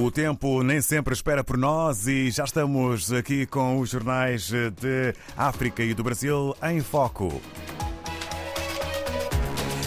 O tempo nem sempre espera por nós e já estamos aqui com os jornais de África e do Brasil em foco.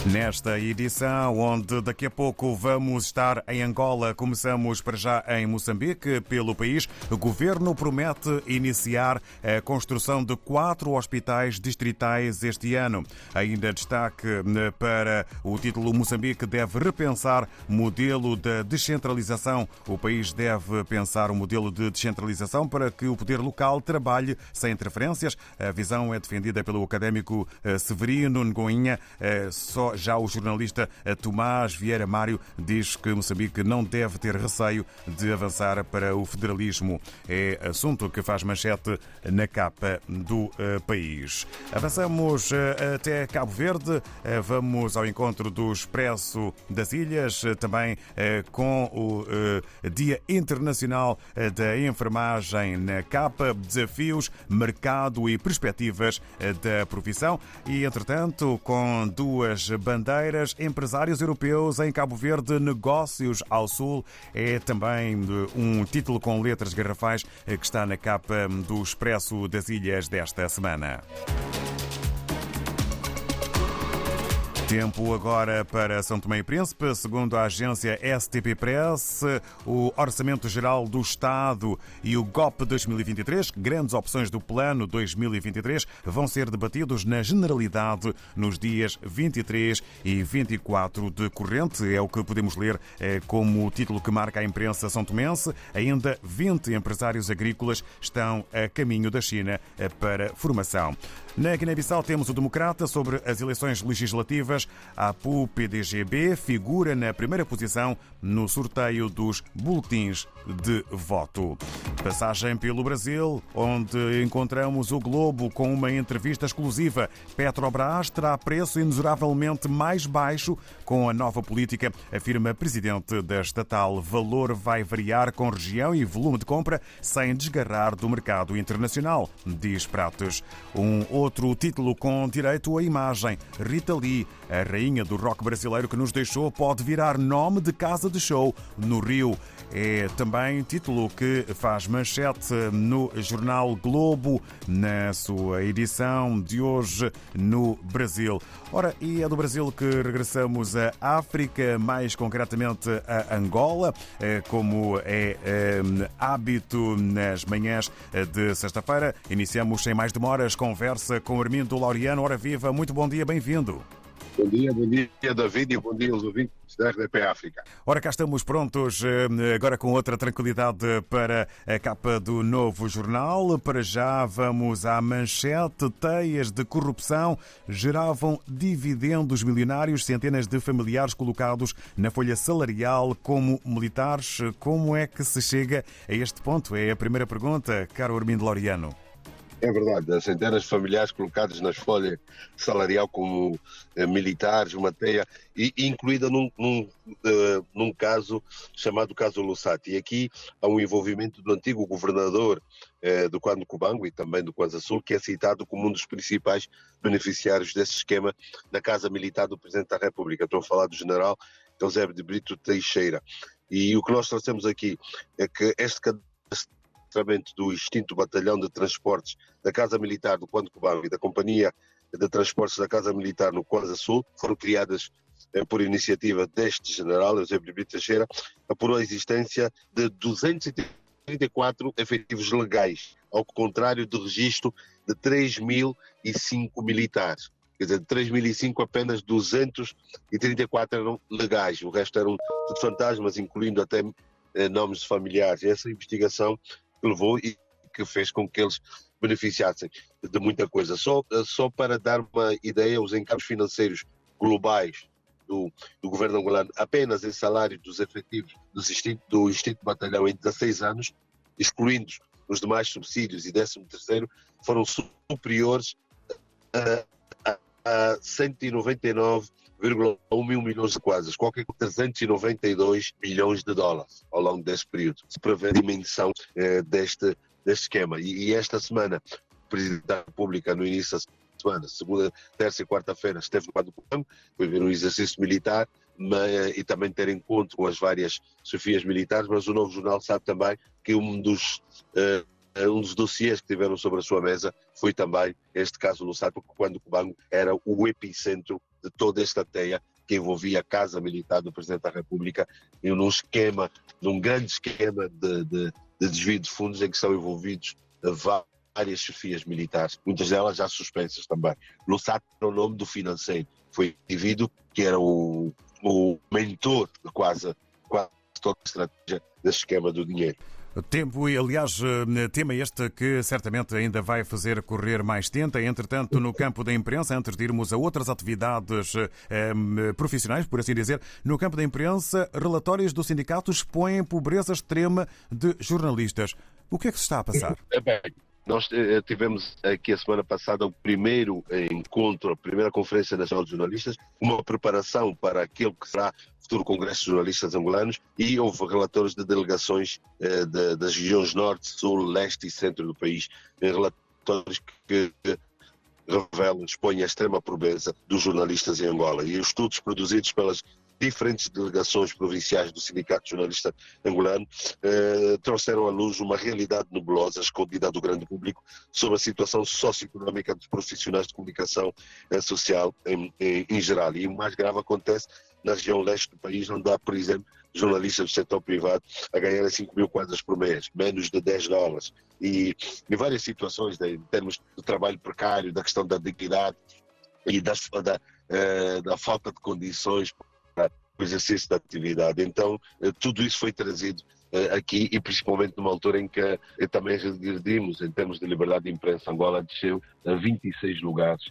Nesta edição, onde daqui a pouco vamos estar em Angola, começamos para já em Moçambique. Pelo país, o governo promete iniciar a construção de quatro hospitais distritais este ano. Ainda destaque eh, para o título: Moçambique deve repensar modelo de descentralização. O país deve pensar um modelo de descentralização para que o poder local trabalhe sem interferências. A visão é defendida pelo académico eh, Severino Ngoinha. Eh, só já o jornalista Tomás Vieira Mário diz que Moçambique não deve ter receio de avançar para o federalismo. É assunto que faz manchete na capa do eh, país. Avançamos eh, até Cabo Verde, eh, vamos ao encontro do Expresso das Ilhas, também com o Dia Internacional da Enfermagem na capa, desafios, mercado e perspectivas da profissão. E, entretanto, com duas bandeiras, empresários europeus em Cabo Verde, negócios ao sul. É também um título com letras garrafais que está na capa do Expresso das Ilhas desta semana. Tempo agora para São Tomé e Príncipe. Segundo a agência STP Press, o Orçamento Geral do Estado e o GOP 2023, grandes opções do Plano 2023, vão ser debatidos na Generalidade nos dias 23 e 24 de corrente. É o que podemos ler eh, como título que marca a imprensa são tomense. Ainda 20 empresários agrícolas estão a caminho da China para formação. Na Guiné-Bissau temos o Democrata sobre as eleições legislativas. A PU-PDGB figura na primeira posição no sorteio dos boletins de voto. Passagem pelo Brasil, onde encontramos o Globo com uma entrevista exclusiva. Petrobras terá preço inexoravelmente mais baixo com a nova política, afirma presidente da estatal. Valor vai variar com região e volume de compra sem desgarrar do mercado internacional, diz Pratos. Um outro título com direito à imagem. Rita Lee, a rainha do rock brasileiro que nos deixou, pode virar nome de casa de show no Rio. É também título que faz manchete no jornal Globo, na sua edição de hoje no Brasil. Ora, e é do Brasil que regressamos à África, mais concretamente a Angola, eh, como é eh, hábito nas manhãs de sexta-feira. Iniciamos sem mais demoras conversa com Armindo Laureano. Ora viva, muito bom dia, bem-vindo. Bom dia, bom dia, David, e bom dia aos ouvintes da RDP África. Ora, cá estamos prontos, eh, agora com outra tranquilidade para a capa do novo jornal. Para já vamos à manchete. Teias de corrupção geravam dividendos milionários, centenas de familiares colocados na folha salarial como militares. Como é que se chega a este ponto? É a primeira pergunta, caro Armindo Laureano. É verdade, as centenas de familiares colocadas nas folhas salarial como eh, militares, uma teia, e, incluída num, num, uh, num, caso chamado caso Lussati. E aqui há um envolvimento do antigo governador uh, do Quando Cubango e também do Kwanza Sul, que é citado como um dos principais beneficiários desse esquema na Casa Militar do Presidente da República. Estou a falar do general Eusébio de Brito Teixeira. E o que nós trouxemos aqui é que este do extinto Batalhão de Transportes da Casa Militar do Quando Cubano e da Companhia de Transportes da Casa Militar no Kwanza Sul foram criadas eh, por iniciativa deste general, Eusébio Brito Teixeira, apurou a existência de 234 efetivos legais, ao contrário do registro de 3.005 militares. Quer dizer, de 3.005 apenas 234 eram legais, o resto eram fantasmas, incluindo até eh, nomes familiares. Essa investigação levou e que fez com que eles beneficiassem de muita coisa. Só, só para dar uma ideia, os encargos financeiros globais do, do governo angolano, apenas em salário dos efetivos do Instinto, do Instinto Batalhão em 16 anos, excluindo os demais subsídios e 13 terceiro, foram superiores a, a, a 199,1 mil milhões de quadros, qualquer 392 milhões de dólares ao longo desse período. Se prevê a dimensão eh, deste, deste esquema. E, e, esta semana, o Presidente da República, no início da semana, segunda, terça e quarta-feira, esteve no quadro do plano, foi ver um exercício militar e também ter encontro com as várias chefias militares, mas o novo jornal sabe também que um dos um dos dossiês que tiveram sobre a sua mesa foi também este caso no Sato, quando Cubango era o epicentro de toda esta teia que envolvia a Casa Militar do Presidente da República e num esquema, num grande esquema de, de, de desvio de fundos em que são envolvidos várias chefias militares, muitas delas já suspensas também. Lussato era o nome do financeiro, foi o indivíduo que era o, o mentor de quase toda a estratégia desse esquema do dinheiro. Tempo e, aliás, eh, tema este que certamente ainda vai fazer correr mais tinta. Entretanto, no campo da imprensa, antes de irmos a outras atividades eh, profissionais, por assim dizer, no campo da imprensa, relatórios do sindicato expõem pobreza extrema de jornalistas. O que é que se está a passar? É bem, nós eh, tivemos aqui a semana passada o primeiro encontro, a primeira Conferência Nacional de Jornalistas, uma preparação para aquilo que será o futuro Congresso de Jornalistas Angolanos e houve relatórios de delegações eh, de, das regiões Norte, Sul, Leste e Centro do país, relatórios que revelam, expõem a extrema pobreza dos jornalistas em Angola. E os estudos produzidos pelas diferentes delegações provinciais do Sindicato Jornalista Angolano eh, trouxeram à luz uma realidade nebulosa, escondida do grande público, sobre a situação socioeconómica dos profissionais de comunicação eh, social em, em, em geral. E o mais grave acontece na região leste do país, onde há, por exemplo, jornalistas do setor privado a ganhar 5 mil quadras por mês, menos de 10 dólares. E em várias situações, em termos de trabalho precário, da questão da dignidade e da, da, uh, da falta de condições o exercício da atividade. Então, eh, tudo isso foi trazido eh, aqui e principalmente numa altura em que eh, também regredimos em termos de liberdade de imprensa. Angola desceu a 26 lugares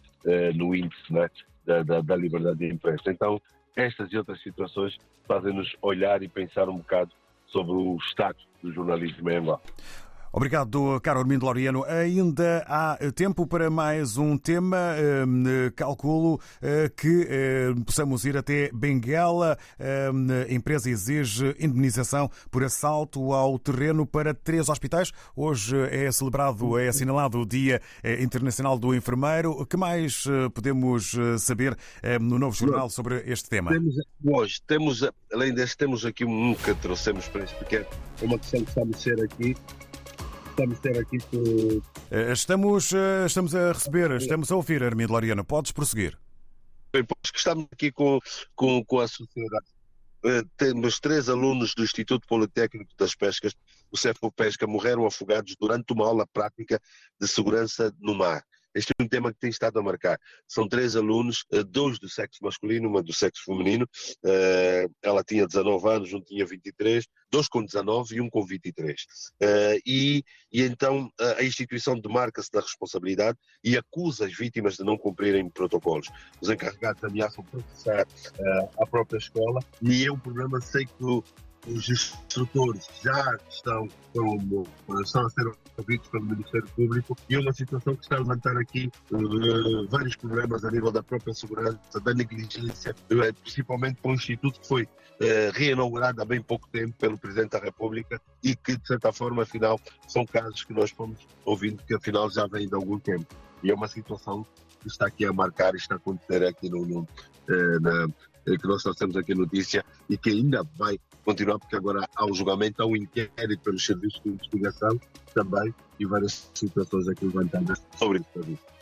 no índice né, da, da, da liberdade de imprensa. Então, estas e outras situações fazem-nos olhar e pensar um bocado sobre o status do jornalismo em Angola. Obrigado, Caro Armindo Laureano. Ainda há tempo para mais um tema. Hum, calculo eh, que eh, possamos ir até Benguela. Hum, a empresa exige indemnização por assalto ao terreno para três hospitais. Hoje é celebrado, é assinalado o Dia eh, Internacional do Enfermeiro. O que mais podemos saber no novo jornal sobre este tema? Temos, hoje, temos, além deste, temos aqui um que trouxemos para este pequeno, uma questão que está a ser aqui estamos a ter aqui. Eh, estamos, eh, estamos a receber, estamos a ouvir, Armindo Loriano. Podes prosseguir. Bem, pois que estamos aqui com, com, com a sociedade. Eh, temos três alunos do Instituto Politécnico das Pescas, o CEFO Pesca, morreram afogados durante uma aula prática de segurança no mar. Este é um tema que tem estado a marcar. São três alunos, eh, dois do sexo masculino, uma do sexo feminino. Eh, ela tinha 19 anos, um tinha 23, dois com 19 e um com 23. Eh, e, e então a instituição demarca-se da responsabilidade e acusa as vítimas de não cumprirem protocolos. Os encarregados ameaçam processar a própria escola e é um problema, sei que os instrutores já estão, como, estão a ser ouvidos pelo Ministério Público e uma situação que está a levantar aqui uh, vários problemas a nível da própria segurança, da negligência, uh, principalmente para um instituto que foi uh, reinaugurado há bem pouco tempo pelo Presidente da República e que, de certa forma, afinal, são casos que nós fomos ouvindo que, afinal, já vem de algum tempo. E é uma situação que está aqui a marcar e está a acontecer aqui no, no na, que nós trouxemos aqui notícia e que ainda vai continuar, porque agora há um julgamento, há um inquérito pelos serviços de investigação também e várias situações aqui levantadas sobre isso.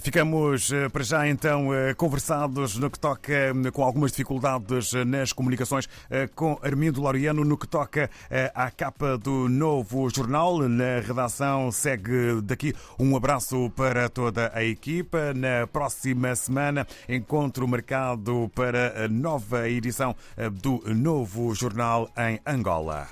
Ficamos eh, para já então eh, conversados no que toca eh, com algumas dificuldades nas comunicações com Armindo Laureano no que toca à capa do novo jornal. Na redação segue daqui um abraço para toda a equipa. Na próxima semana encontro marcado para a nova edição do novo jornal em Angola.